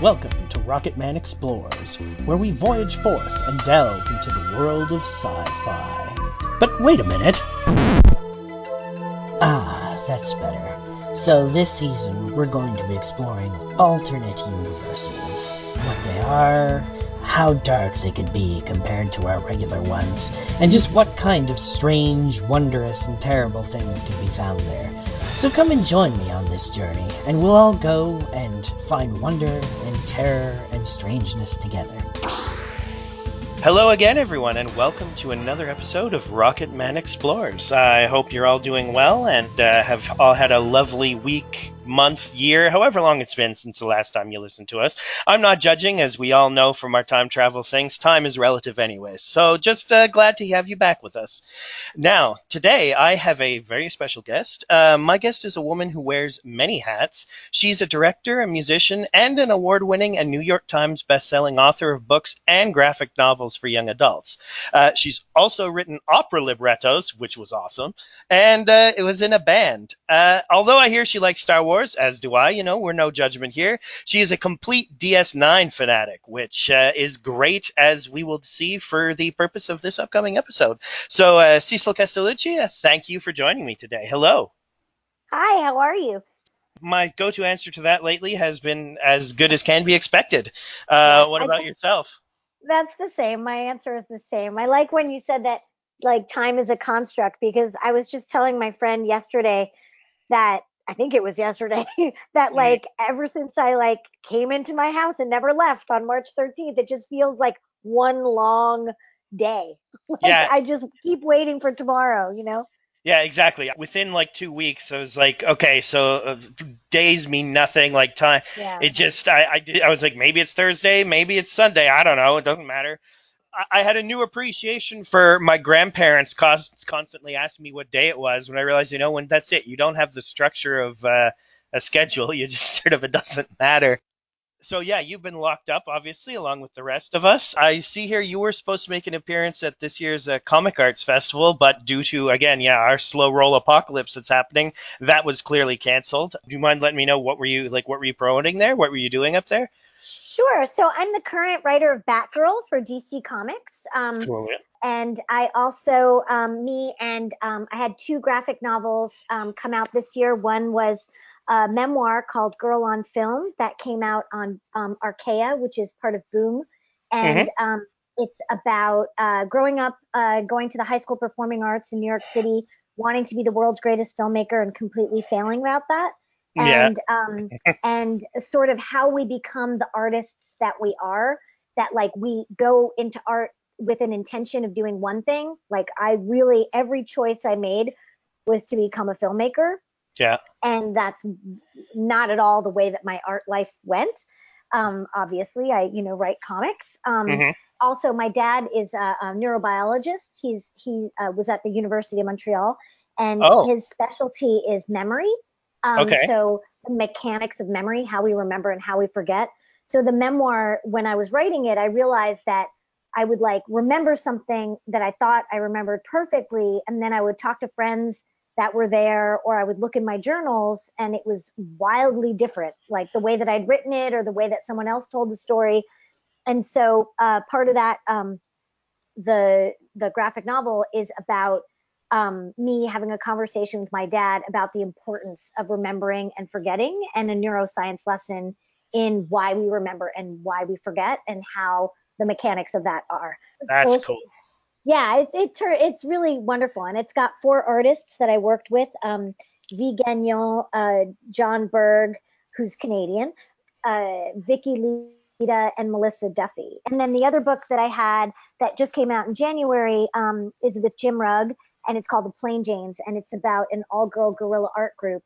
Welcome to Rocketman Explores, where we voyage forth and delve into the world of sci-fi. But wait a minute. Ah, that's better. So this season, we're going to be exploring alternate universes. What they are, how dark they could be compared to our regular ones, and just what kind of strange, wondrous, and terrible things can be found there. So come and join me on this journey, and we'll all go and find wonder and terror and strangeness together. Hello again, everyone, and welcome to another episode of Rocket Man Explores. I hope you're all doing well and uh, have all had a lovely week, month, year, however long it's been since the last time you listened to us. I'm not judging, as we all know from our time travel things. Time is relative, anyway. So just uh, glad to have you back with us. Now, today I have a very special guest. Uh, my guest is a woman who wears many hats. She's a director, a musician, and an award-winning and New York Times best-selling author of books and graphic novels for young adults. Uh, she's also written opera librettos, which was awesome, and uh, it was in a band. Uh, although I hear she likes Star Wars, as do I, you know, we're no judgment here. She is a complete DS9 fanatic, which uh, is great, as we will see for the purpose of this upcoming episode. So, uh, Cecil Castellucci, uh, thank you for joining me today. Hello. Hi, how are you? My go-to answer to that lately has been as good as can be expected. Uh, what about yourself? That's the same. My answer is the same. I like when you said that like time is a construct because I was just telling my friend yesterday that I think it was yesterday that Mhm. like ever since I like came into my house and never left on March 13th, it just feels like one long day. Like Yeah. I just keep waiting for tomorrow, you know? Yeah, exactly. Within like two weeks, I was like, okay, so uh, days mean nothing. Like time, Yeah. it just, I, I, did, I was like, maybe it's Thursday, maybe it's Sunday. I don't know. It doesn't matter. I, had a new appreciation for my grandparents constantly asking me what day it was when I realized, you know, when that's it, you don't have the structure of uh, a schedule. You just sort of, it doesn't matter. So yeah, you've been locked up, obviously, along with the rest of us. I see here you were supposed to make an appearance at this year's uh, Comic Arts Festival, but due to again, yeah, our slow roll apocalypse that's happening, that was clearly canceled. Do you mind letting me know what were you like? What were you promoting there? What were you doing up there? Sure. So I'm the current writer of Batgirl for DC Comics. Um, Cool. and I also, um, me and um, I had two graphic novels um, come out this year. One was a memoir called Girl on Film that came out on um, Archaia, which is part of Boom, and um, it's about uh, growing up, uh, going to the high school performing arts in New York City, wanting to be the world's greatest filmmaker and completely failing at that. Yeah. And um, and sort of how we become the artists that we are. That like we go into art with an intention of doing one thing. Like I really every choice I made was to become a filmmaker, Yeah. and that's not at all the way that my art life went. Um, obviously, I you know write comics. Um, Mhm. Also, my dad is a, a neurobiologist. He's he uh, was at the University of Montreal, and Oh. his specialty is memory. Um, Okay. So the mechanics of memory, how we remember and how we forget. So the memoir, when I was writing it, I realized that I would like remember something that I thought I remembered perfectly, and then I would talk to friends that were there, or I would look in my journals, and it was wildly different, like the way that I'd written it or the way that someone else told the story. And so uh, part of that, um, the the graphic novel is about um, me having a conversation with my dad about the importance of remembering and forgetting, and a neuroscience lesson in why we remember and why we forget, and how the mechanics of that are. That's Both- cool. yeah, it, it it's really wonderful, and it's got four artists that I worked with: um, V. Gagnon, uh, John Berg, who's Canadian, uh, Vicky Leta, and Melissa Duffy. And then the other book that I had that just came out in January um, is with Jim Rugg, and it's called The Plain Janes, and it's about an all-girl guerrilla art group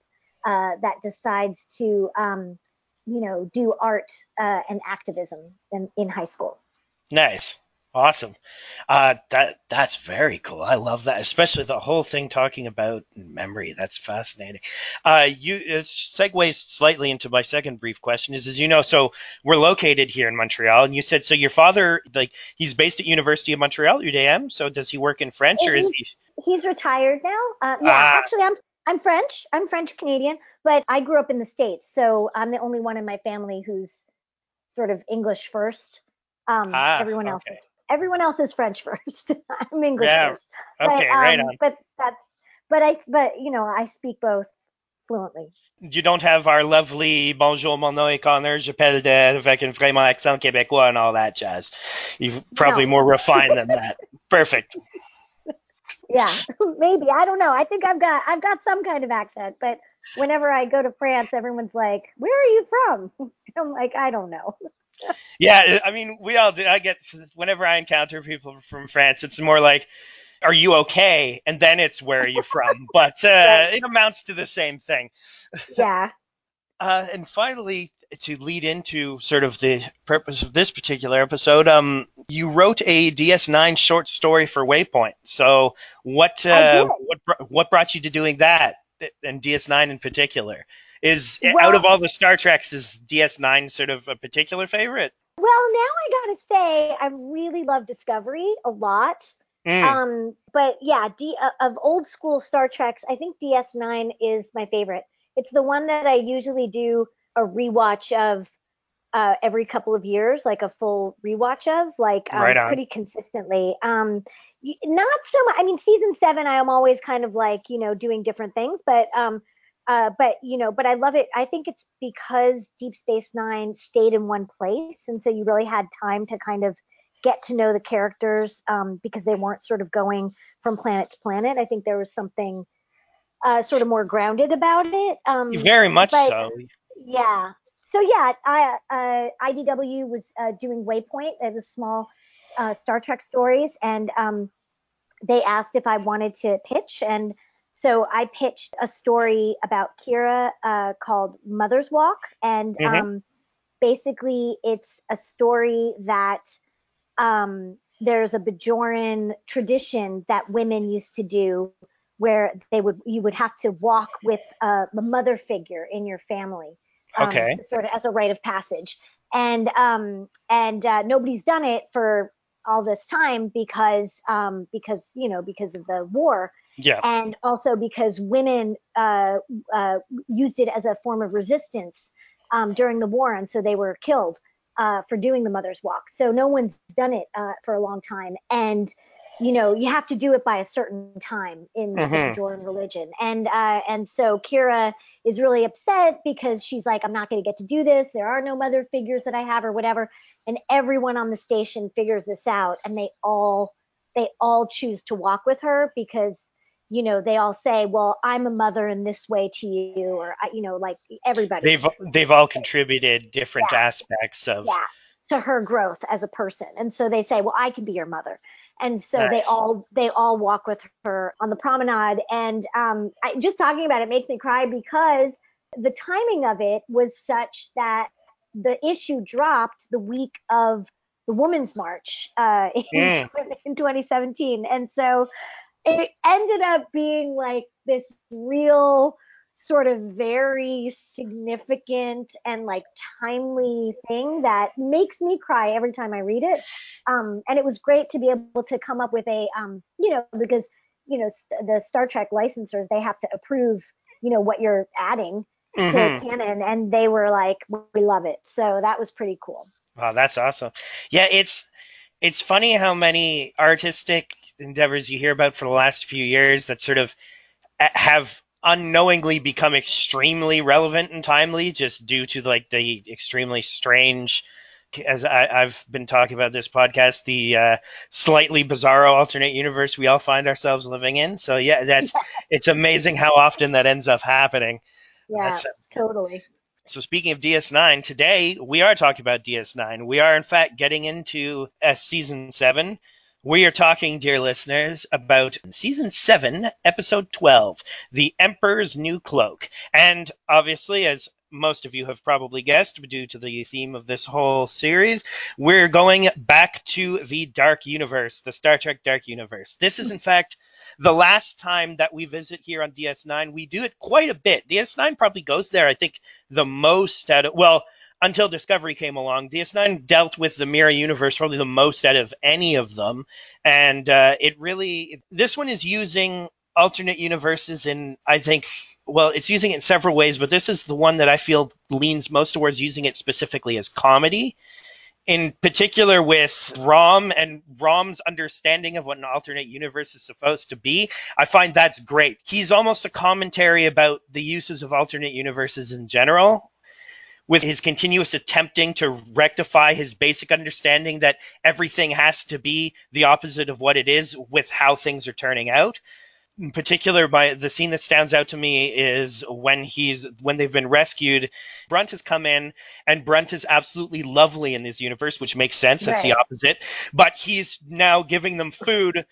uh, that decides to, um, you know, do art uh, and activism in, in high school. Nice. Awesome. Uh, that that's very cool. I love that, especially the whole thing talking about memory. That's fascinating. Uh, you it segues slightly into my second brief question. Is as you know, so we're located here in Montreal, and you said so. Your father, like, he's based at University of Montreal, UDM. So does he work in French, or is he? he's retired now. Uh, yeah, Ah. actually, I'm I'm French. I'm French Canadian, but I grew up in the states, so I'm the only one in my family who's sort of English first. Um, Ah, everyone else okay. is everyone else is French first. I'm English Yeah, first. Okay, but, right um, on. But that's but I but you know I speak both fluently. You don't have our lovely bonjour, mon nom est Connor, j'appelle de, avec un vraiment accent québécois and all that jazz. You're probably No. more refined than that. Perfect. Yeah, maybe I don't know. I think I've got I've got some kind of accent, but whenever I go to France, everyone's like, "Where are you from?" I'm like, I don't know. Yeah, I mean, we all do. I get whenever I encounter people from France, it's more like, "Are you okay?" and then it's "Where are you from?" But uh, Right. it amounts to the same thing. Yeah. Uh, and finally, to lead into sort of the purpose of this particular episode, um, you wrote a DS9 short story for Waypoint. So, what uh, what what brought you to doing that, and DS9 in particular? Is Well- out of all the Star Treks, is DS9 sort of a particular favorite? Well, now I gotta say, I really love Discovery a lot. Mm, Um, but yeah, D, uh, of old school Star Treks, I think DS9 is my favorite. It's the one that I usually do a rewatch of uh, every couple of years, like a full rewatch of, like um, Right pretty consistently. Um, not so much. I mean, season seven, I am always kind of like you know doing different things, but um, uh, but you know, but I love it. I think it's because Deep Space Nine stayed in one place, and so you really had time to kind of get to know the characters um, because they weren't sort of going from planet to planet. I think there was something uh, sort of more grounded about it. Um, very much but- so. yeah. So yeah, I uh, IDW was uh, doing Waypoint. It was small uh, Star Trek stories, and um, they asked if I wanted to pitch, and so I pitched a story about Kira uh, called Mother's Walk, and Mhm. um, basically it's a story that um, there's a Bajoran tradition that women used to do where they would you would have to walk with a, a mother figure in your family um, Okay. sort of as a rite of passage and um and uh, nobody's done it for all this time because um because you know because of the war Yeah. and also because women uh, uh, used it as a form of resistance um, during the war, and so they were killed uh, for doing the Mother's Walk. So no one's done it uh, for a long time, and you know you have to do it by a certain time in Mhm. the Bajoran religion, and uh, and so Kira is really upset because she's like, I'm not going to get to do this. There are no mother figures that I have, or whatever. And everyone on the station figures this out, and they all they all choose to walk with her because you know they all say well i'm a mother in this way to you or I- you know like everybody They've they've all contributed different Yeah. aspects of. yeah to her growth as a person and so they say well i can be your mother and so they all they all walk with her on the promenade and um I, just talking about it makes me cry because the timing of it was such that the issue dropped the week of the women's march uh in, Mm. in 2017 and so it ended up being like this real sort of very significant and like timely thing that makes me cry every time I read it. Um, and it was great to be able to come up with a, um, you know, because, you know, st- the Star Trek licensors, they have to approve, you know, what you're adding Mhm. to canon. And they were like, we love it. So that was pretty cool. Wow, that's awesome. Yeah, it's it's funny how many artistic endeavors you hear about for the last few years that sort of have unknowingly become extremely relevant and timely just due to like the extremely strange as I, I've been talking about this podcast, the uh, slightly bizarro alternate universe we all find ourselves living in. So yeah, that's it's amazing how often that ends up happening. Yeah, That's- totally. So speaking of DS9, today we are talking about DS9. We are in fact getting into season seven. We are talking, dear listeners, about season seven, episode 12, The Emperor's New Cloak. And obviously, as most of you have probably guessed, due to the theme of this whole series, we're going back to the Dark Universe, the Star Trek Dark Universe. This is, in fact, the last time that we visit here on DS9. We do it quite a bit. DS9 probably goes there, I think, the most out of, well, until Discovery came along, DS9 dealt with the Mirror Universe probably the most out of any of them. And uh, it really, this one is using alternate universes in, I think, well, it's using it in several ways, but this is the one that I feel leans most towards using it specifically as comedy. In particular, with Rom and Rom's understanding of what an alternate universe is supposed to be, I find that's great. He's almost a commentary about the uses of alternate universes in general, with his continuous attempting to rectify his basic understanding that everything has to be the opposite of what it is with how things are turning out in particular by the scene that stands out to me is when he's when they've been rescued brunt has come in and brunt is absolutely lovely in this universe which makes sense. That's the opposite. But he's now giving them food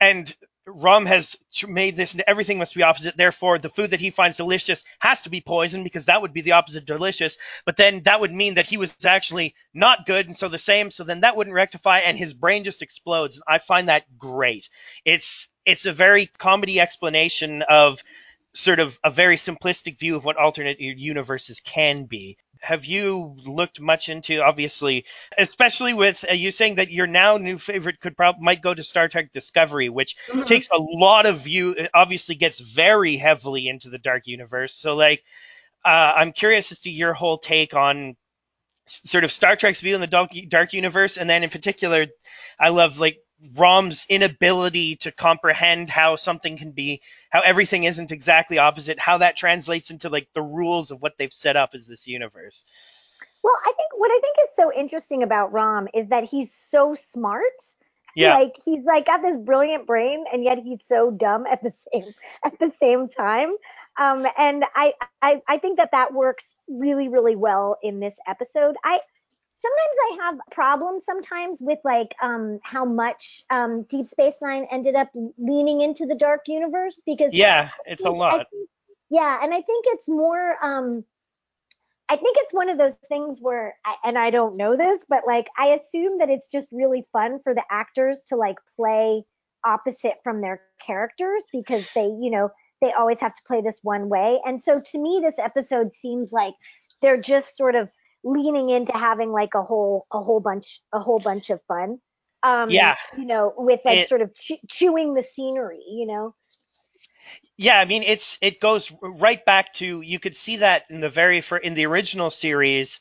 and Rom has made this everything must be opposite. Therefore, the food that he finds delicious has to be poison because that would be the opposite delicious. But then that would mean that he was actually not good, and so the same. So then that wouldn't rectify, and his brain just explodes. And I find that great. It's it's a very comedy explanation of sort of a very simplistic view of what alternate universes can be. Have you looked much into obviously, especially with uh, you saying that your now new favorite could probably might go to Star Trek Discovery, which mm-hmm. takes a lot of view. Obviously, gets very heavily into the dark universe. So like, uh, I'm curious as to your whole take on sort of Star Trek's view in the dark, dark universe, and then in particular, I love like Rom's inability to comprehend how something can be, how everything isn't exactly opposite, how that translates into like the rules of what they've set up as this universe. Well, I think what I think is so interesting about Rom is that he's so smart. Yeah. Like he's like got this brilliant brain and yet he's so dumb at the same at the same time. Um, and I, I I think that that works really really well in this episode. I sometimes I have problems sometimes with like um, how much um, Deep Space Nine ended up leaning into the dark universe because yeah, it's a lot. Think, yeah, and I think it's more. Um, I think it's one of those things where, and I don't know this, but like I assume that it's just really fun for the actors to like play opposite from their characters because they, you know, they always have to play this one way. And so to me, this episode seems like they're just sort of leaning into having like a whole a whole bunch a whole bunch of fun. Um, yeah. You know, with like it, sort of ch- chewing the scenery. You know. Yeah, I mean it's it goes right back to you could see that in the very for in the original series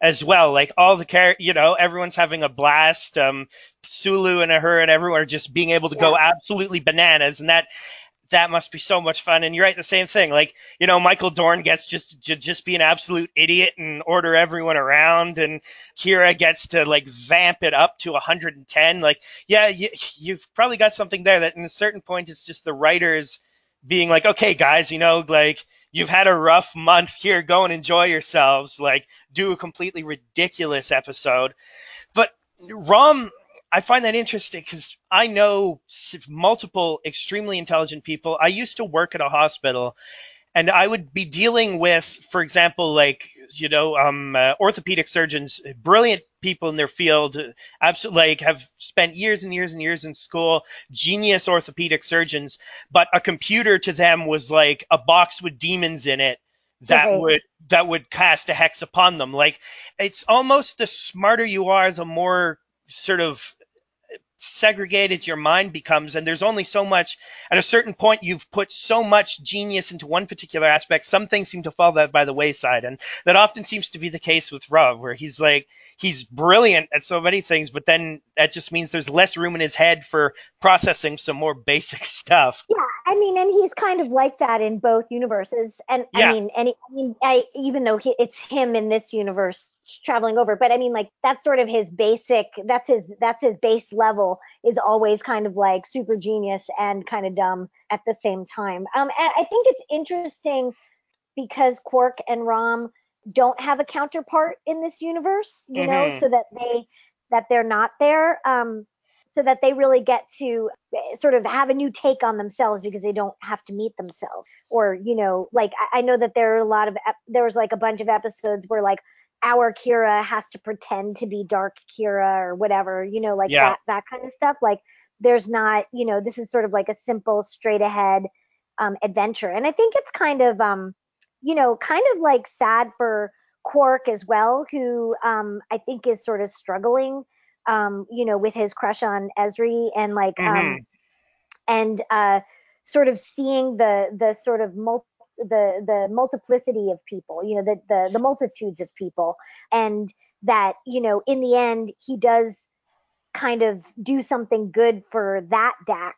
as well. Like all the char- you know, everyone's having a blast. Um, Sulu and her and everyone are just being able to yeah. go absolutely bananas, and that that must be so much fun. And you're right, the same thing. Like, you know, Michael Dorn gets just to just be an absolute idiot and order everyone around, and Kira gets to like vamp it up to 110. Like, yeah, you, you've probably got something there that, in a certain point, it's just the writers being like, okay, guys, you know, like you've had a rough month here, go and enjoy yourselves. Like, do a completely ridiculous episode. But Rom I find that interesting because I know multiple extremely intelligent people. I used to work at a hospital, and I would be dealing with, for example, like you know, um, uh, orthopedic surgeons, brilliant people in their field, absolutely like have spent years and years and years in school, genius orthopedic surgeons. But a computer to them was like a box with demons in it that would that would cast a hex upon them. Like it's almost the smarter you are, the more sort of segregated your mind becomes and there's only so much at a certain point you've put so much genius into one particular aspect some things seem to fall that by the wayside. And that often seems to be the case with Rom where he's like he's brilliant at so many things but then that just means there's less room in his head for processing some more basic stuff. Yeah I mean and he's kind of like that in both universes. And yeah. I mean and I mean I even though he, it's him in this universe traveling over but I mean like that's sort of his basic that's his that's his base level is always kind of like super genius and kind of dumb at the same time. Um, and I think it's interesting because Quark and Rom don't have a counterpart in this universe, you mm-hmm. know, so that they that they're not there. Um, so that they really get to eh, sort of have a new take on themselves because they don't have to meet themselves or you know like i, I know that there are a lot of there was like a bunch of episodes where like our Kira has to pretend to be dark Kira or whatever, you know, like yeah. that that kind of stuff. Like there's not, you know, this is sort of like a simple, straight ahead um, adventure. And I think it's kind of, um, you know, kind of like sad for Quark as well, who um, I think is sort of struggling, um, you know, with his crush on Ezri and like, um, mm-hmm. and uh, sort of seeing the the sort of multi the the multiplicity of people, you know, the the the multitudes of people, and that you know in the end he does kind of do something good for that Dax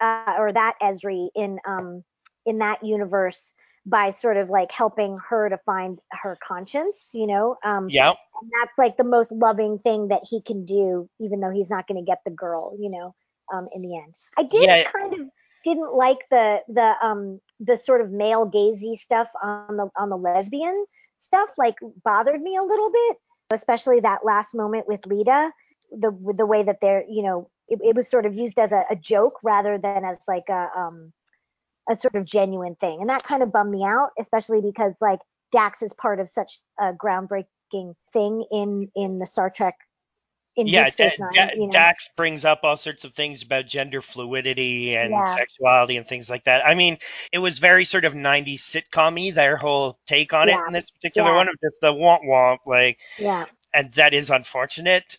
uh, or that Ezri in um in that universe by sort of like helping her to find her conscience, you know. Um, yeah. And that's like the most loving thing that he can do, even though he's not going to get the girl, you know, um, in the end. I did yeah. kind of didn't like the the um the sort of male gazy stuff on the on the lesbian stuff like bothered me a little bit especially that last moment with Leeta, the the way that they're you know it, it was sort of used as a, a, joke rather than as like a um a sort of genuine thing. And that kind of bummed me out especially because like Dax is part of such a groundbreaking thing in in the Star Trek yeah, da- um, da- you know? Dax brings up all sorts of things about gender fluidity and yeah. sexuality and things like that. I mean, it was very sort of 90s sitcom their whole take on yeah. it in this particular yeah. one of just the womp womp, like, yeah. and that is unfortunate.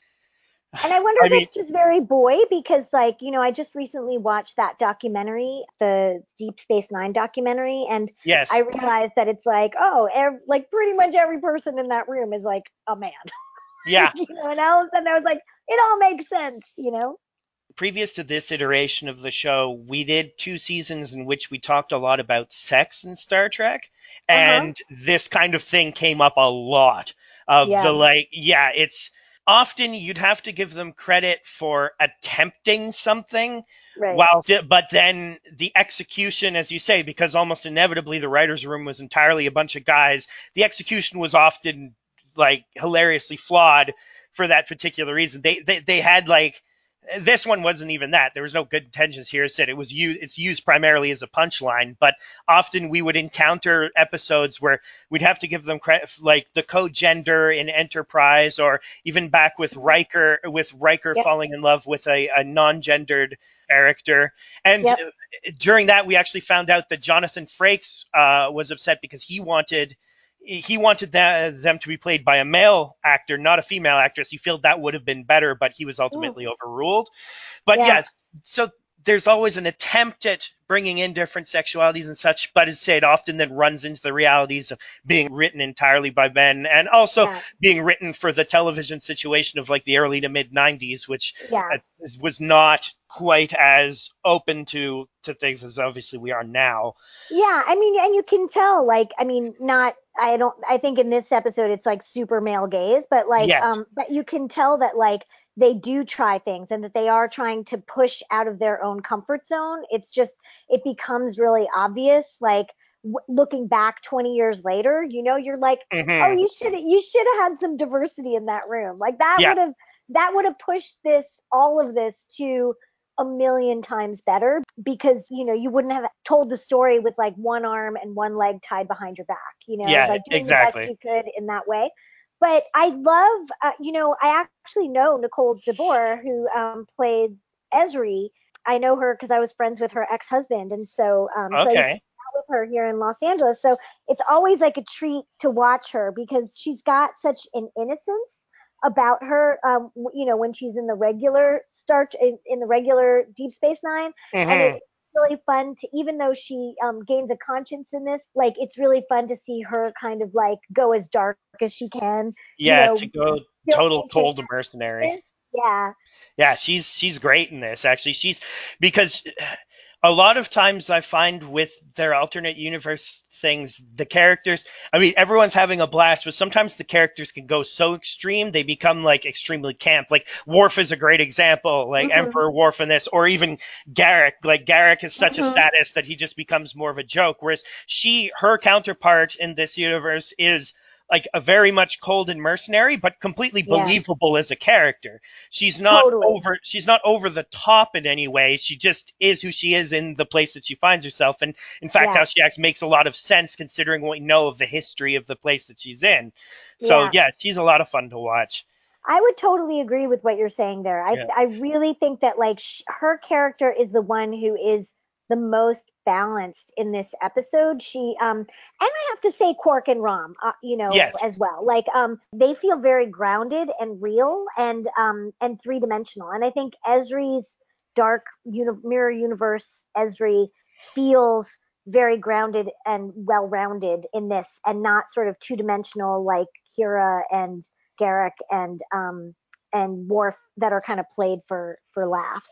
And I wonder I if mean, it's just very boy because, like, you know, I just recently watched that documentary, the Deep Space Nine documentary, and yes. I realized that it's like, oh, ev- like pretty much every person in that room is like a man. Yeah. you know, and all of a sudden I was like, it all makes sense, you know? Previous to this iteration of the show, we did two seasons in which we talked a lot about sex in Star Trek, uh-huh. and uh-huh. this kind of thing came up a lot. Of yeah. the like, yeah, it's often you'd have to give them credit for attempting something right. while but then the execution as you say because almost inevitably the writers room was entirely a bunch of guys the execution was often like hilariously flawed for that particular reason. They they they had like this one wasn't even that. There was no good intentions here. It said it was used. It's used primarily as a punchline, but often we would encounter episodes where we'd have to give them credit, like the co-gender in Enterprise, or even back with Riker, with Riker yep. falling in love with a, a non-gendered character. And yep. during that, we actually found out that Jonathan Frakes uh, was upset because he wanted he wanted that, them to be played by a male actor, not a female actress. He felt that would have been better, but he was ultimately Ooh. overruled. But yeah. yes, so there's always an attempt at bringing in different sexualities and such, but as said, often then runs into the realities of being written entirely by men and also yeah. being written for the television situation of like the early to mid 90s, which yeah. was not quite as open to to things as obviously we are now. Yeah, I mean, and you can tell, like, I mean, not I don't I think in this episode it's like super male gaze, but like yes. um but you can tell that like they do try things and that they are trying to push out of their own comfort zone. It's just it becomes really obvious like w- looking back 20 years later, you know, you're like, mm-hmm. "Oh, you should you should have had some diversity in that room." Like that yeah. would have that would have pushed this all of this to a million times better because you know you wouldn't have told the story with like one arm and one leg tied behind your back you know yeah, like doing exactly. the best you could in that way but i love uh, you know i actually know nicole DeBoer who um, played Ezri i know her because i was friends with her ex-husband and so um okay. so I used to with her here in Los Angeles so it's always like a treat to watch her because she's got such an innocence about her, um, you know, when she's in the regular start in, in the regular Deep Space 9 mm-hmm. and it's really fun to, even though she um, gains a conscience in this, like it's really fun to see her kind of like go as dark as she can. Yeah, you know, to go total cold mercenary. Yeah. Yeah, she's she's great in this actually. She's because a lot of times I find with their alternate universe things, the characters, I mean, everyone's having a blast, but sometimes the characters can go so extreme, they become like extremely camp. Like Worf is a great example, like mm-hmm. Emperor Worf in this, or even Garak. Like Garak is such mm-hmm. a sadist that he just becomes more of a joke. Whereas she, her counterpart in this universe is like a very much cold and mercenary, but completely yeah. believable as a character. She's not totally. over she's not over the top in any way. She just is who she is in the place that she finds herself. And in fact, yeah. how she acts makes a lot of sense considering what we know of the history of the place that she's in. So yeah, yeah she's a lot of fun to watch. I would totally agree with what you're saying there. I I really think that like sh- her character is the one who is the most balanced in this episode. She um and I have to say Quark and Rom, uh, you know, yes. as well. Like um they feel very grounded and real and um and three dimensional. And I think Ezri's dark uni- mirror universe Ezri feels very grounded and well rounded in this and not sort of two dimensional like Kira and Garak and um and Worf that are kind of played for for laughs.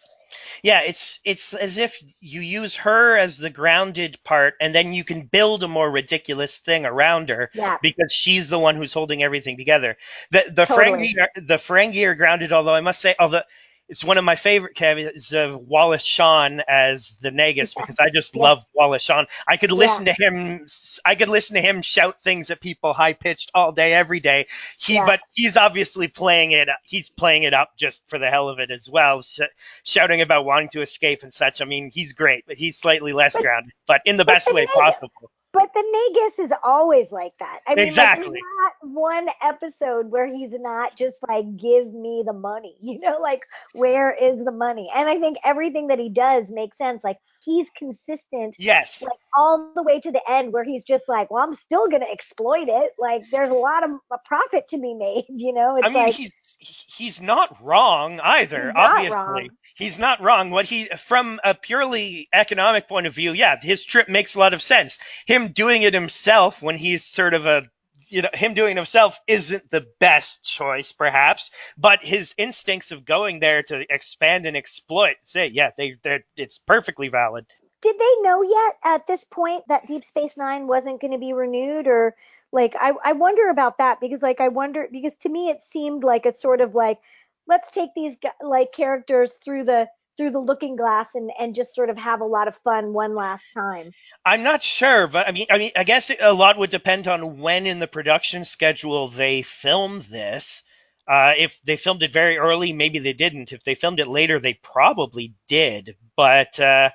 Yeah, it's it's as if you use her as the grounded part, and then you can build a more ridiculous thing around her Yeah. because she's the one who's holding everything together. The the Totally. Ferengi are, the Ferengi are grounded, although I must say, although it's one of my favorite caveats of Wallace Shawn as the Negus because I just Yeah. love Wallace Shawn. I could listen to him. I could listen to him shout things at people high pitched all day, every day. He, Yeah. but he's obviously playing it. He's playing it up just for the hell of it as well, sh- shouting about wanting to escape and such. I mean, he's great, but he's slightly less grounded, but in the but best way possible. But the Negus is always like that. I mean, Exactly. like, there's not one episode where he's not just like, give me the money. You know, like, where is the money? And I think everything that he does makes sense. Like, he's consistent Yes. like all the way to the end where he's just like, well, I'm still going to exploit it. Like, there's a lot of a profit to be made. You know, it's I mean, like, he's he's not wrong either. He's not obviously, wrong. he's not wrong. What he, from a purely economic point of view, yeah, his trip makes a lot of sense. Him doing it himself when he's sort of a you know, him doing it himself isn't the best choice, perhaps, but his instincts of going there to expand and exploit, say, yeah, they, they're, it's perfectly valid. did they know yet at this point that Deep Space Nine wasn't going to be renewed, or like I I wonder about that because like I wonder because to me it seemed like a sort of like let's take these like characters through the through the looking glass and and just sort of have a lot of fun one last time. I'm not sure, but I mean, I mean, I guess a lot would depend on when in the production schedule they filmed this. Uh, if they filmed it very early, maybe they didn't. If they filmed it later, they probably did. But uh,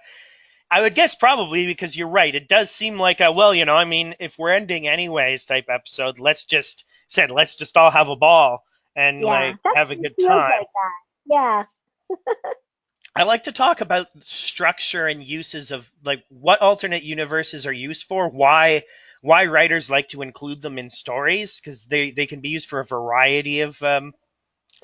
I would guess probably because you're right. It does seem like a well, you know, I mean, if we're ending anyways type episode, let's just said let's just all have a ball and Yeah, like have a good time. like. Yeah. I like to talk about structure and uses of like what alternate universes are used for, why why writers like to include them in stories because they they can be used for a variety of um,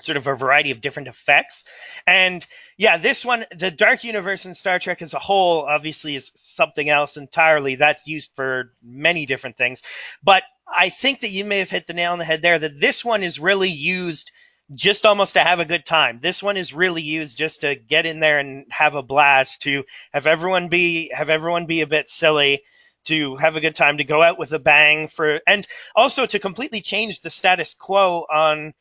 sort of a variety of different effects. And yeah, this one, the Dark Universe in Star Trek as a whole, obviously is something else entirely. That's used for many different things. But I think that you may have hit the nail on the head there. That this one is really used just almost to have a good time. This one is really used just to get in there and have a blast, to have everyone be have everyone be a bit silly, to have a good time, to go out with a bang for and also to completely change the status quo on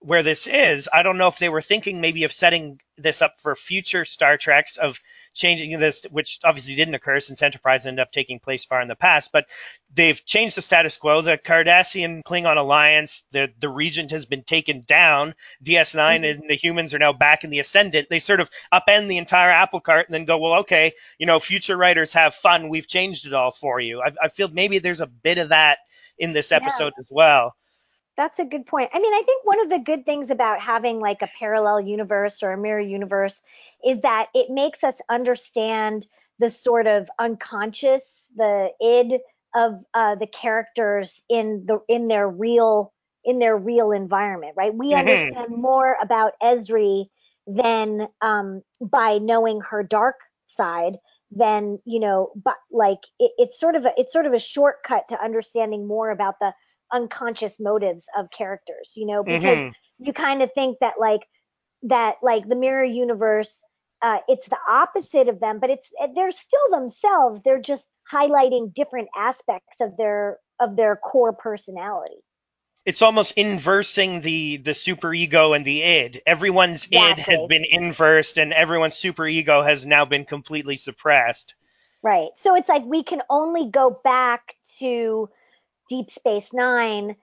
where this is. I don't know if they were thinking maybe of setting this up for future Star Treks of changing this, which obviously didn't occur since Enterprise ended up taking place far in the past, but they've changed the status quo. The Cardassian Klingon alliance, the, the Regent has been taken down. DS9 Mhm. and the humans are now back in the Ascendant. They sort of upend the entire apple cart and then go, well, okay, you know, future writers have fun. We've changed it all for you. I, I feel maybe there's a bit of that in this Yeah. episode as well. That's a good point. I mean, I think one of the good things about having like a parallel universe or a mirror universe is that it makes us understand the sort of unconscious, the id of uh, the characters in the in their real in their real environment, right? We Mhm. understand more about Ezri than um, by knowing her dark side than you know, but like it, it's sort of a it's sort of a shortcut to understanding more about the unconscious motives of characters, you know, because Mhm. you kind of think that like that like the mirror universe uh, it's the opposite of them, but it's they're still themselves. They're just highlighting different aspects of their of their core personality. it's almost inversing the the super ego and the id. Everyone's id has been inversed, and everyone's super ego has now been completely suppressed. Right. So it's like we can only go back to Deep Space Nine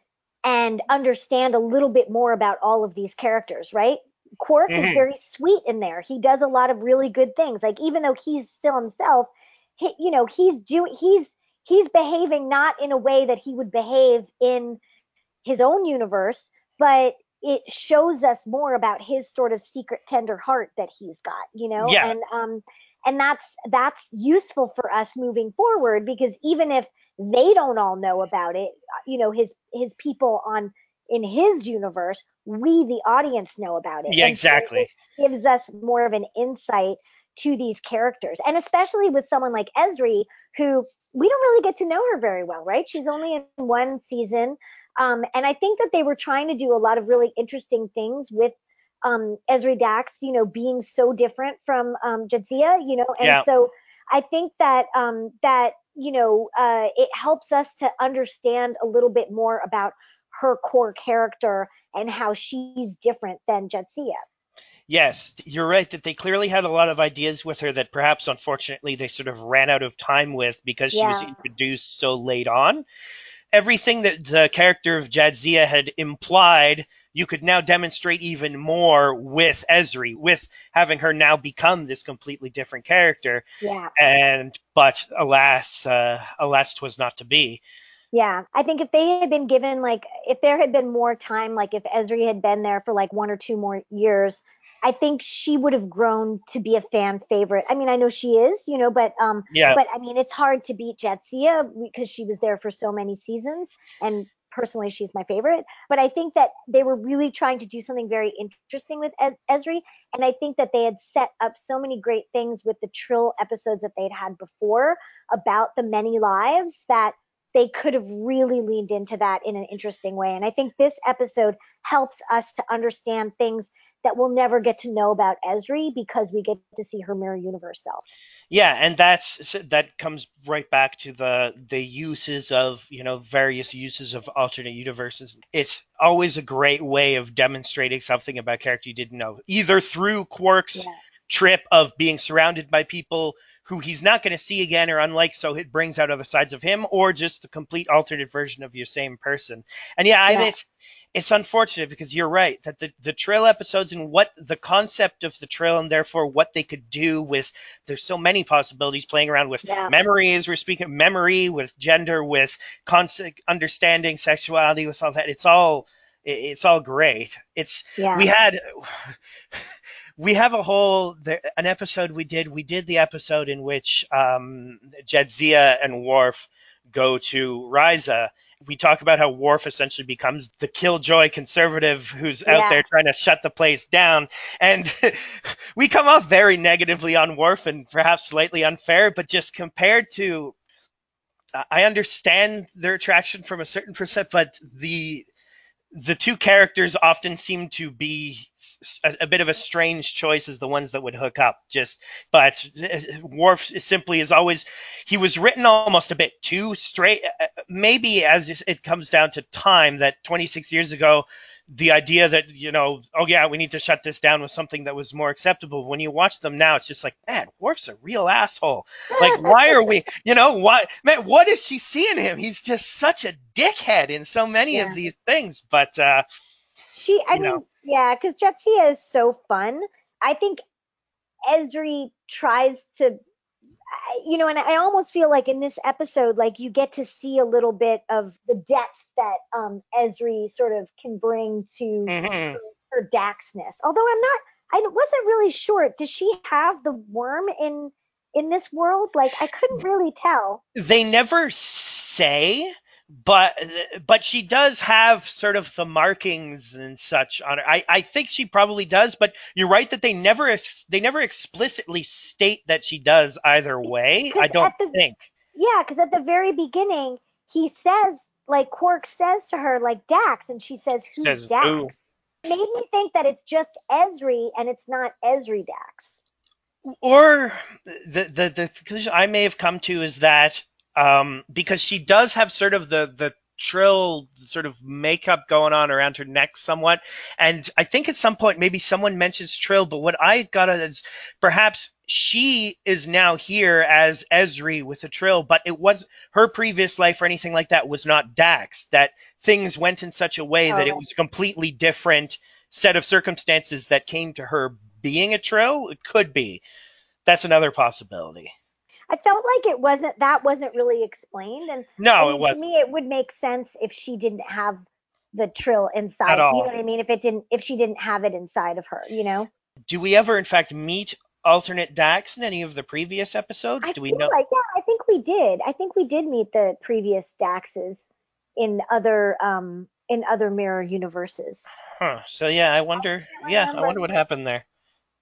and understand a little bit more about all of these characters, right? Quark is Mhm. very sweet in there. He does a lot of really good things. Like even though he's still himself, he, you know, he's doing he's he's behaving not in a way that he would behave in his own universe, but it shows us more about his sort of secret tender heart that he's got, you know? Yeah. And um and that's that's useful for us moving forward because even if they don't all know about it, you know, his his people on in his universe, we the audience know about it. Yeah, And so exactly. it gives us more of an insight to these characters. And especially with someone like Ezri, who we don't really get to know her very well, right? She's only in one season. Um, and I think that they were trying to do a lot of really interesting things with um, Ezri Dax, you know, being so different from um, Jadzia, you know, and Yeah. so I think that um, that you know uh, it helps us to understand a little bit more about her core character and how she's different than Jadzia. Yes, you're right that they clearly had a lot of ideas with her that perhaps unfortunately they sort of ran out of time with because she was introduced so late on. Everything that the character of Jadzia had implied, you could now demonstrate even more with Ezri, with having her now become this completely different character. Yeah. And but alas, uh, alas, 'twas not to be. Yeah, I think if they had been given like if there had been more time, like if Ezri had been there for like one or two more years, I think she would have grown to be a fan favorite. I mean, I know she is, you know, but um, Yeah. but I mean, it's hard to beat Jadzia because she was there for so many seasons, and personally, she's my favorite. But I think that they were really trying to do something very interesting with Ez- Ezri, and I think that they had set up so many great things with the Trill episodes that they'd had before about the many lives that they could have really leaned into that in an interesting way. And I think this episode helps us to understand things that we'll never get to know about Ezri because we get to see her mirror universe self. Yeah, and that's that comes right back to the the uses of you know various uses of alternate universes. It's always a great way of demonstrating something about character you didn't know, either through Quark's Yeah. trip of being surrounded by people who he's not going to see again or unlike, so it brings out other sides of him, or just the complete alternate version of your same person. And yeah, I it's it's unfortunate because you're right that the the Trill episodes and what the concept of the Trill and therefore what they could do with there's so many possibilities playing around with Yeah. memory as we're speaking memory with gender with concept understanding sexuality with all that it's all it's all great it's Yeah. we had we have a whole an episode we did we did the episode in which um Jadzia and Worf go to Risa. we talk about how Worf essentially becomes the killjoy conservative who's out Yeah. there trying to shut the place down and we come off very negatively on Worf and perhaps slightly unfair but just compared to I understand their attraction from a certain percent but the the two characters often seem to be a bit of a strange choice as the ones that would hook up. Just, but uh, Worf simply is always he was written almost a bit too straight. uh, Maybe as it comes down to time, that 26 years ago, the idea that you know, oh yeah, we need to shut this down was something that was more acceptable. When you watch them now, it's just like, man, Worf's a real asshole. Like, why are we, you know, what, man, what is she seeing him? He's just such a dickhead in so many Yeah. of these things. But uh, She, I mean, know. yeah, because Jadzia is so fun. I think Ezri tries to, you know, and I almost feel like in this episode, like you get to see a little bit of the depth that um Ezri sort of can bring to mhm. her Daxness. Although I'm not, I wasn't really sure. Does she have the worm in in this world? Like I couldn't really tell. they never say, but but she does have sort of the markings and such on her. I, I think she probably does, but you're right that they never they never explicitly state that she does either way. I don't the- think. Yeah, because at the very beginning, he says, like, Quark says to her, like, Dax, and she says, Who's Says, Dax? It made me think that it's just Ezri and it's not Ezri Dax. or the the the conclusion I may have come to is that um, because she does have sort of the the trill sort of makeup going on around her neck somewhat, and I think at some point maybe someone mentions trill, but what I got is perhaps she is now here as Ezri with a trill, but it was her previous life or anything like that was not Dax. That things went in such a way that it Oh. was a completely different set of circumstances that came to her being a trill. It could be. That's another possibility. I felt like it wasn't, that wasn't really explained. And No, I it wasn't. to me, it would make sense if she didn't have the trill inside. At all. You know what I mean? If it didn't, if she didn't have it inside of her, you know? Do we ever, in fact, meet alternate Dax in any of the previous episodes? I Do we know? like, yeah, I think we did. I think we did meet the previous Daxes in other, um, in other mirror universes. Huh. So yeah, I wonder. I Yeah, I wonder what happened there.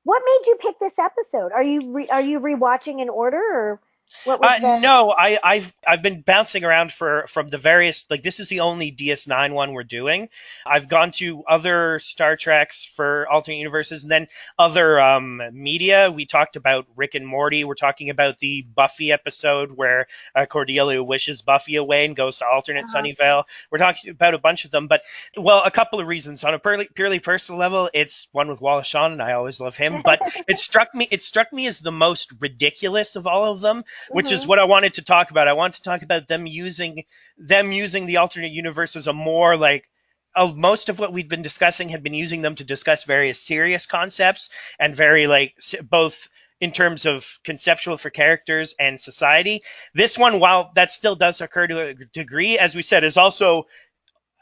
What made you pick this episode? Are you re- are you rewatching in order or what was Uh, no, I, I've I've been bouncing around for from the various like this is the only DS9 one we're doing. I've gone to other Star Treks for alternate universes, and then other um, media. We talked about Rick and Morty. We're talking about the Buffy episode where uh, Cordelia wishes Buffy away and goes to alternate Uh-huh. Sunnyvale. We're talking about a bunch of them, but well, a couple of reasons. On a purely, purely personal level, it's one with Wallace Shawn, and I always love him. But it struck me it struck me as the most ridiculous of all of them which is Mhm. what I wanted to talk about. I wanted to talk about them using them using the alternate universe as a more like uh, most of what we'd been discussing had been using them to discuss various serious concepts and very like both in terms of conceptual for characters and society. This one, while that still does occur to a degree, as we said, is also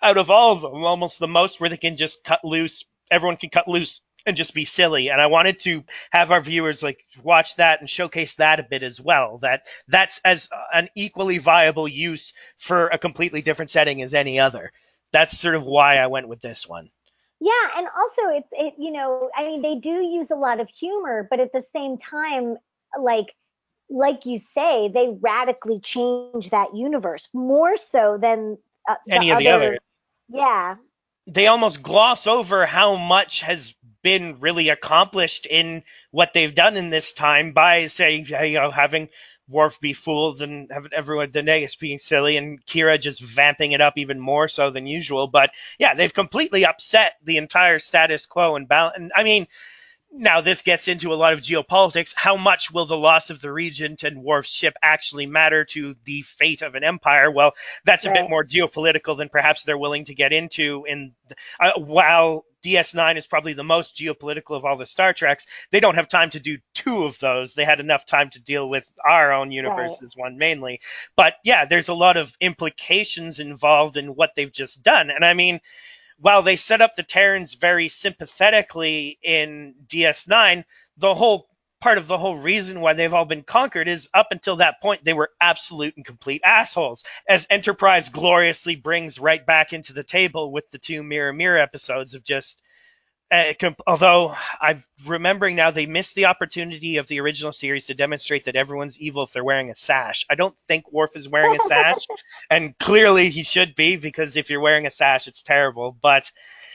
out of all of them almost the most where they can just cut loose. Everyone can cut loose and just be silly. And I wanted to have our viewers like watch that and showcase that a bit as well. That that's as an equally viable use for a completely different setting as any other. That's sort of why I went with this one. Yeah, and also it's it you know, I mean they do use a lot of humor, but at the same time like like you say, they radically change that universe more so than uh, Any of the others. Yeah. They almost gloss over how much has been really accomplished in what they've done in this time by saying, you know, having Worf be fooled and having everyone, Daenerys being silly and Kira just vamping it up even more so than usual. But yeah, they've completely upset the entire status quo and balance. And I mean, now this gets into a lot of geopolitics. How much will the loss of the regent and Worf's ship actually matter to the fate of an empire? Well, that's a Right. bit more geopolitical than perhaps they're willing to get into. In uh, while DS9 is probably the most geopolitical of all the Star Treks, they don't have time to do two of those. They had enough time to deal with our own universe as one mainly. But yeah, there's a lot of implications involved in what they've just done. And I mean, while they set up the Terrans very sympathetically in DS9, the whole part of the whole reason why they've all been conquered is up until that point they were absolute and complete assholes. As Enterprise gloriously brings right back into the table with the two Mirror Mirror episodes of just uh, comp- although I'm remembering now, they missed the opportunity of the original series to demonstrate that everyone's evil if they're wearing a sash. I don't think Worf is wearing a sash, and clearly he should be because if you're wearing a sash, it's terrible. But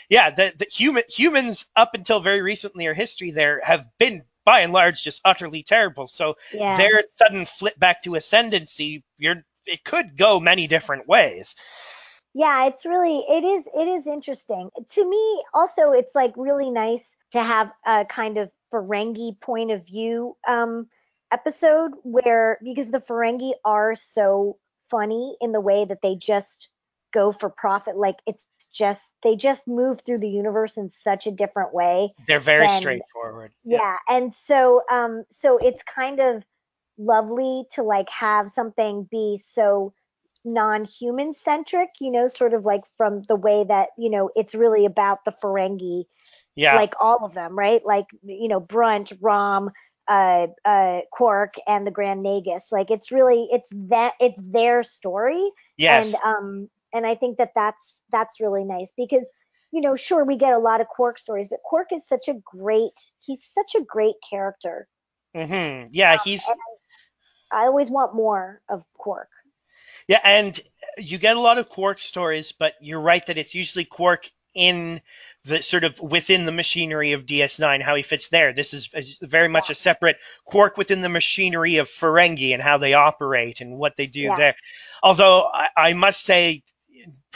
yeah, the, the human humans up until very recently or history there have been by and large just utterly terrible. So Yeah. their sudden flip back to ascendancy, you're it could go many different ways. Yeah, it's really it is it is interesting. To me also it's like really nice to have a kind of Ferengi point of view um episode where because the Ferengi are so funny in the way that they just go for profit like it's just they just move through the universe in such a different way They're very straightforward. yeah and so um so it's kind of lovely to like have something be so non-human centric you know sort of like from the way that you know it's really about the ferengi Yeah. like all of them right? Like you know brunt rom uh uh quark and the grand nagus. Like it's really it's that it's their story. Yes. and um and i think that that's that's really nice because you know sure we get a lot of quark stories but quark is such a great he's such a great character. Mm-hmm. Yeah, he's and i always want more of quark yeah, and you get a lot of Quark stories, but you're right that it's usually Quark in the sort of within the machinery of DS9, how he fits there. This is, very much a separate Quark within the machinery of Ferengi and how they operate and what they do Yeah. there. Although I, I must say,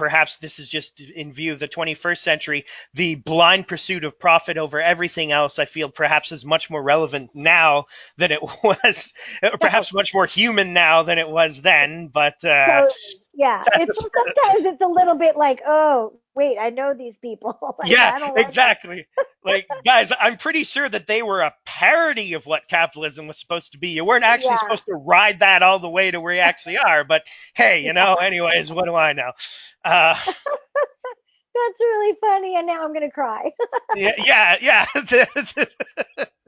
perhaps this is just in view of the 21st century, the blind pursuit of profit over everything else, I feel perhaps is much more relevant now than it was, perhaps much more human now than it was then. But uh, so yeah it's sometimes it's a little bit like oh wait i know these people like, yeah, exactly. like, guys, I'm pretty sure that they were a parody of what capitalism was supposed to be. You weren't actually Yeah. supposed to ride that all the way to where you actually are. But hey, you know, anyways, what do I know? Uh, that's really funny and now i'm gonna cry yeah, yeah, yeah.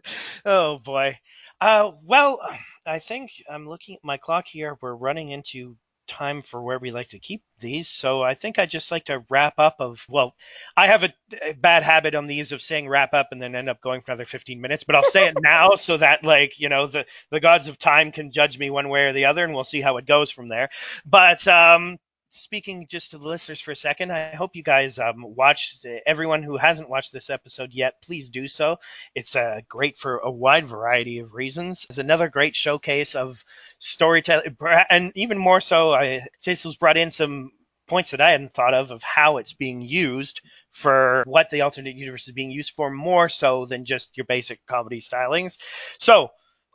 oh boy. Uh, well, I think I'm looking at my clock here. We're running into time for where we like to keep these. So I think I'd just like to wrap up of well, I have a, a bad habit on these of saying wrap up and then end up going for another 15 minutes, but I'll say it now so that like, you know, the the gods of time can judge me one way or the other and we'll see how it goes from there. But um speaking just to the listeners for a second, I hope you guys um, watch. Everyone who hasn't watched this episode yet, please do so. It's uh, great for a wide variety of reasons. It's another great showcase of storytelling, and even more so, I Cecil's brought in some points that I hadn't thought of of how it's being used for what the alternate universe is being used for, more so than just your basic comedy stylings. So.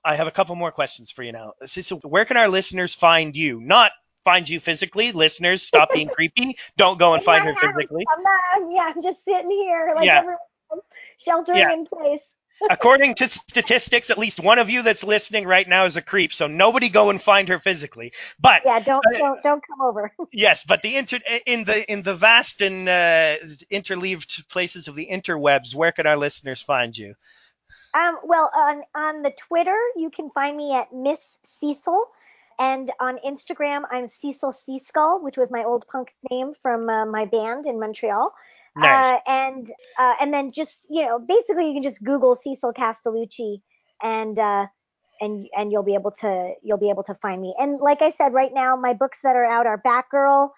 I have a couple more questions for you now. Cecil, where can our listeners find you? Not find you physically. Listeners, stop being creepy. Don't go and find her physically. I'm not, yeah, I'm just sitting here like yeah. everyone else, sheltering yeah. in place. According to statistics, at least one of you that's listening right now is a creep. So nobody go and find her physically. But yeah, don't uh, don't don't come over. yes, but the inter in the in the vast and uh, interleaved places of the interwebs, where can our listeners find you? Um, well, on on the Twitter, you can find me at Miss Cecil. And on Instagram, I'm Cecil Seaskull, which was my old punk name from uh, my band in Montreal. Nice. Uh, and uh, and then just you know, basically you can just Google Cecil Castellucci, and uh, and and you'll be able to you'll be able to find me. And like I said, right now my books that are out are Batgirl,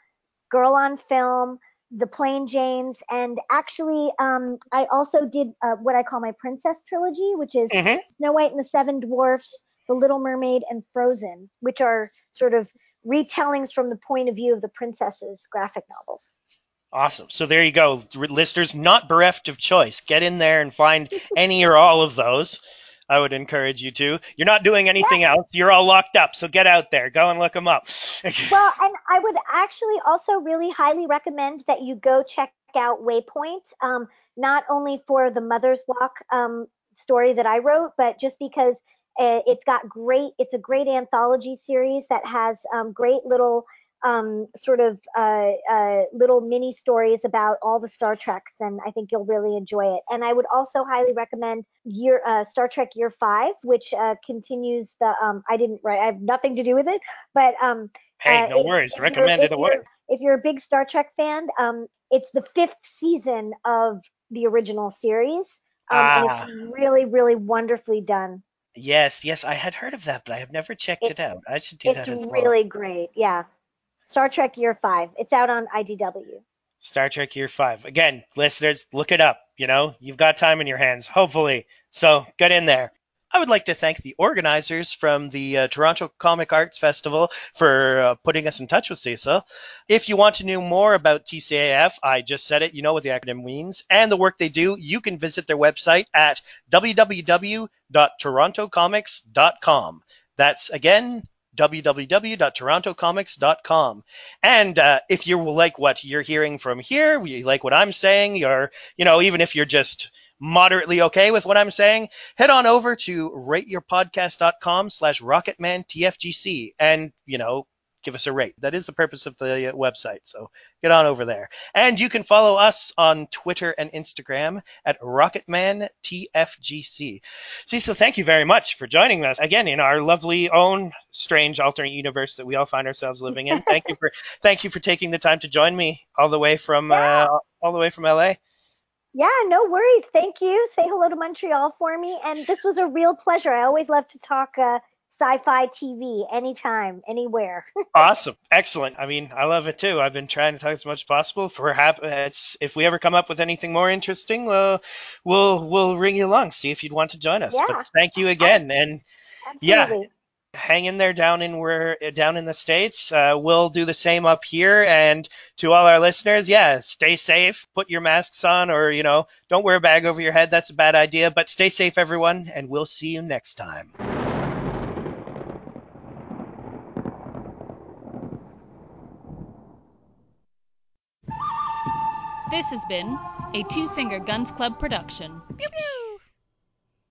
Girl on Film, The Plain Janes, and actually um, I also did uh, what I call my Princess trilogy, which is mm-hmm. Snow White and the Seven Dwarfs. The Little Mermaid, and Frozen, which are sort of retellings from the point of view of the princesses graphic novels. Awesome. So there you go, listeners. Not bereft of choice. Get in there and find any or all of those. I would encourage you to. You're not doing anything yeah. else. You're all locked up. So get out there. Go and look them up. well, and I would actually also really highly recommend that you go check out Waypoint, um, not only for the Mother's Walk um, story that I wrote, but just because it's got great, it's a great anthology series that has um, great little um, sort of uh, uh, little mini stories about all the Star Treks, and I think you'll really enjoy it. And I would also highly recommend year uh, Star Trek Year Five, which uh, continues the. Um, I didn't write. I have nothing to do with it, but um, hey, no worries. Recommend it away. If you're a big Star Trek fan, um, it's the fifth season of the original series, um, ah. and it's really, really wonderfully done. Yes, yes, I had heard of that, but I have never checked it's, it out. I should do that as well. It's really great. Yeah. Star Trek Year 5. It's out on IDW. Star Trek Year 5. Again, listeners, look it up. You know, you've got time in your hands, hopefully. So get in there. I would like to thank the organizers from the uh, Toronto Comic Arts Festival for uh, putting us in touch with Cecil. If you want to know more about TCAF, I just said it, you know what the acronym means, and the work they do, you can visit their website at www.torontocomics.com. That's again www.torontocomics.com. And uh, if you like what you're hearing from here, you like what I'm saying, you're, you know, even if you're just moderately okay with what I'm saying, head on over to rateyourpodcast.com slash rocketmantfgc and, you know, give us a rate. That is the purpose of the uh, website. So get on over there. And you can follow us on Twitter and Instagram at RocketmanTFGC. Cecil thank you very much for joining us again in our lovely own strange alternate universe that we all find ourselves living in. thank you for thank you for taking the time to join me all the way from yeah. uh, all the way from LA. Yeah, no worries. Thank you. Say hello to Montreal for me. And this was a real pleasure. I always love to talk uh, sci-fi TV anytime, anywhere. awesome, excellent. I mean, I love it too. I've been trying to talk as much as possible. For it's if we ever come up with anything more interesting, we'll we'll we'll ring you along, see if you'd want to join us. Yeah. But thank you again, and Absolutely. yeah hang in there down in where down in the states. Uh, we'll do the same up here. And to all our listeners, yeah, stay safe. Put your masks on, or you know, don't wear a bag over your head. That's a bad idea. But stay safe, everyone, and we'll see you next time. This has been a Two Finger Guns Club production. Pew, pew.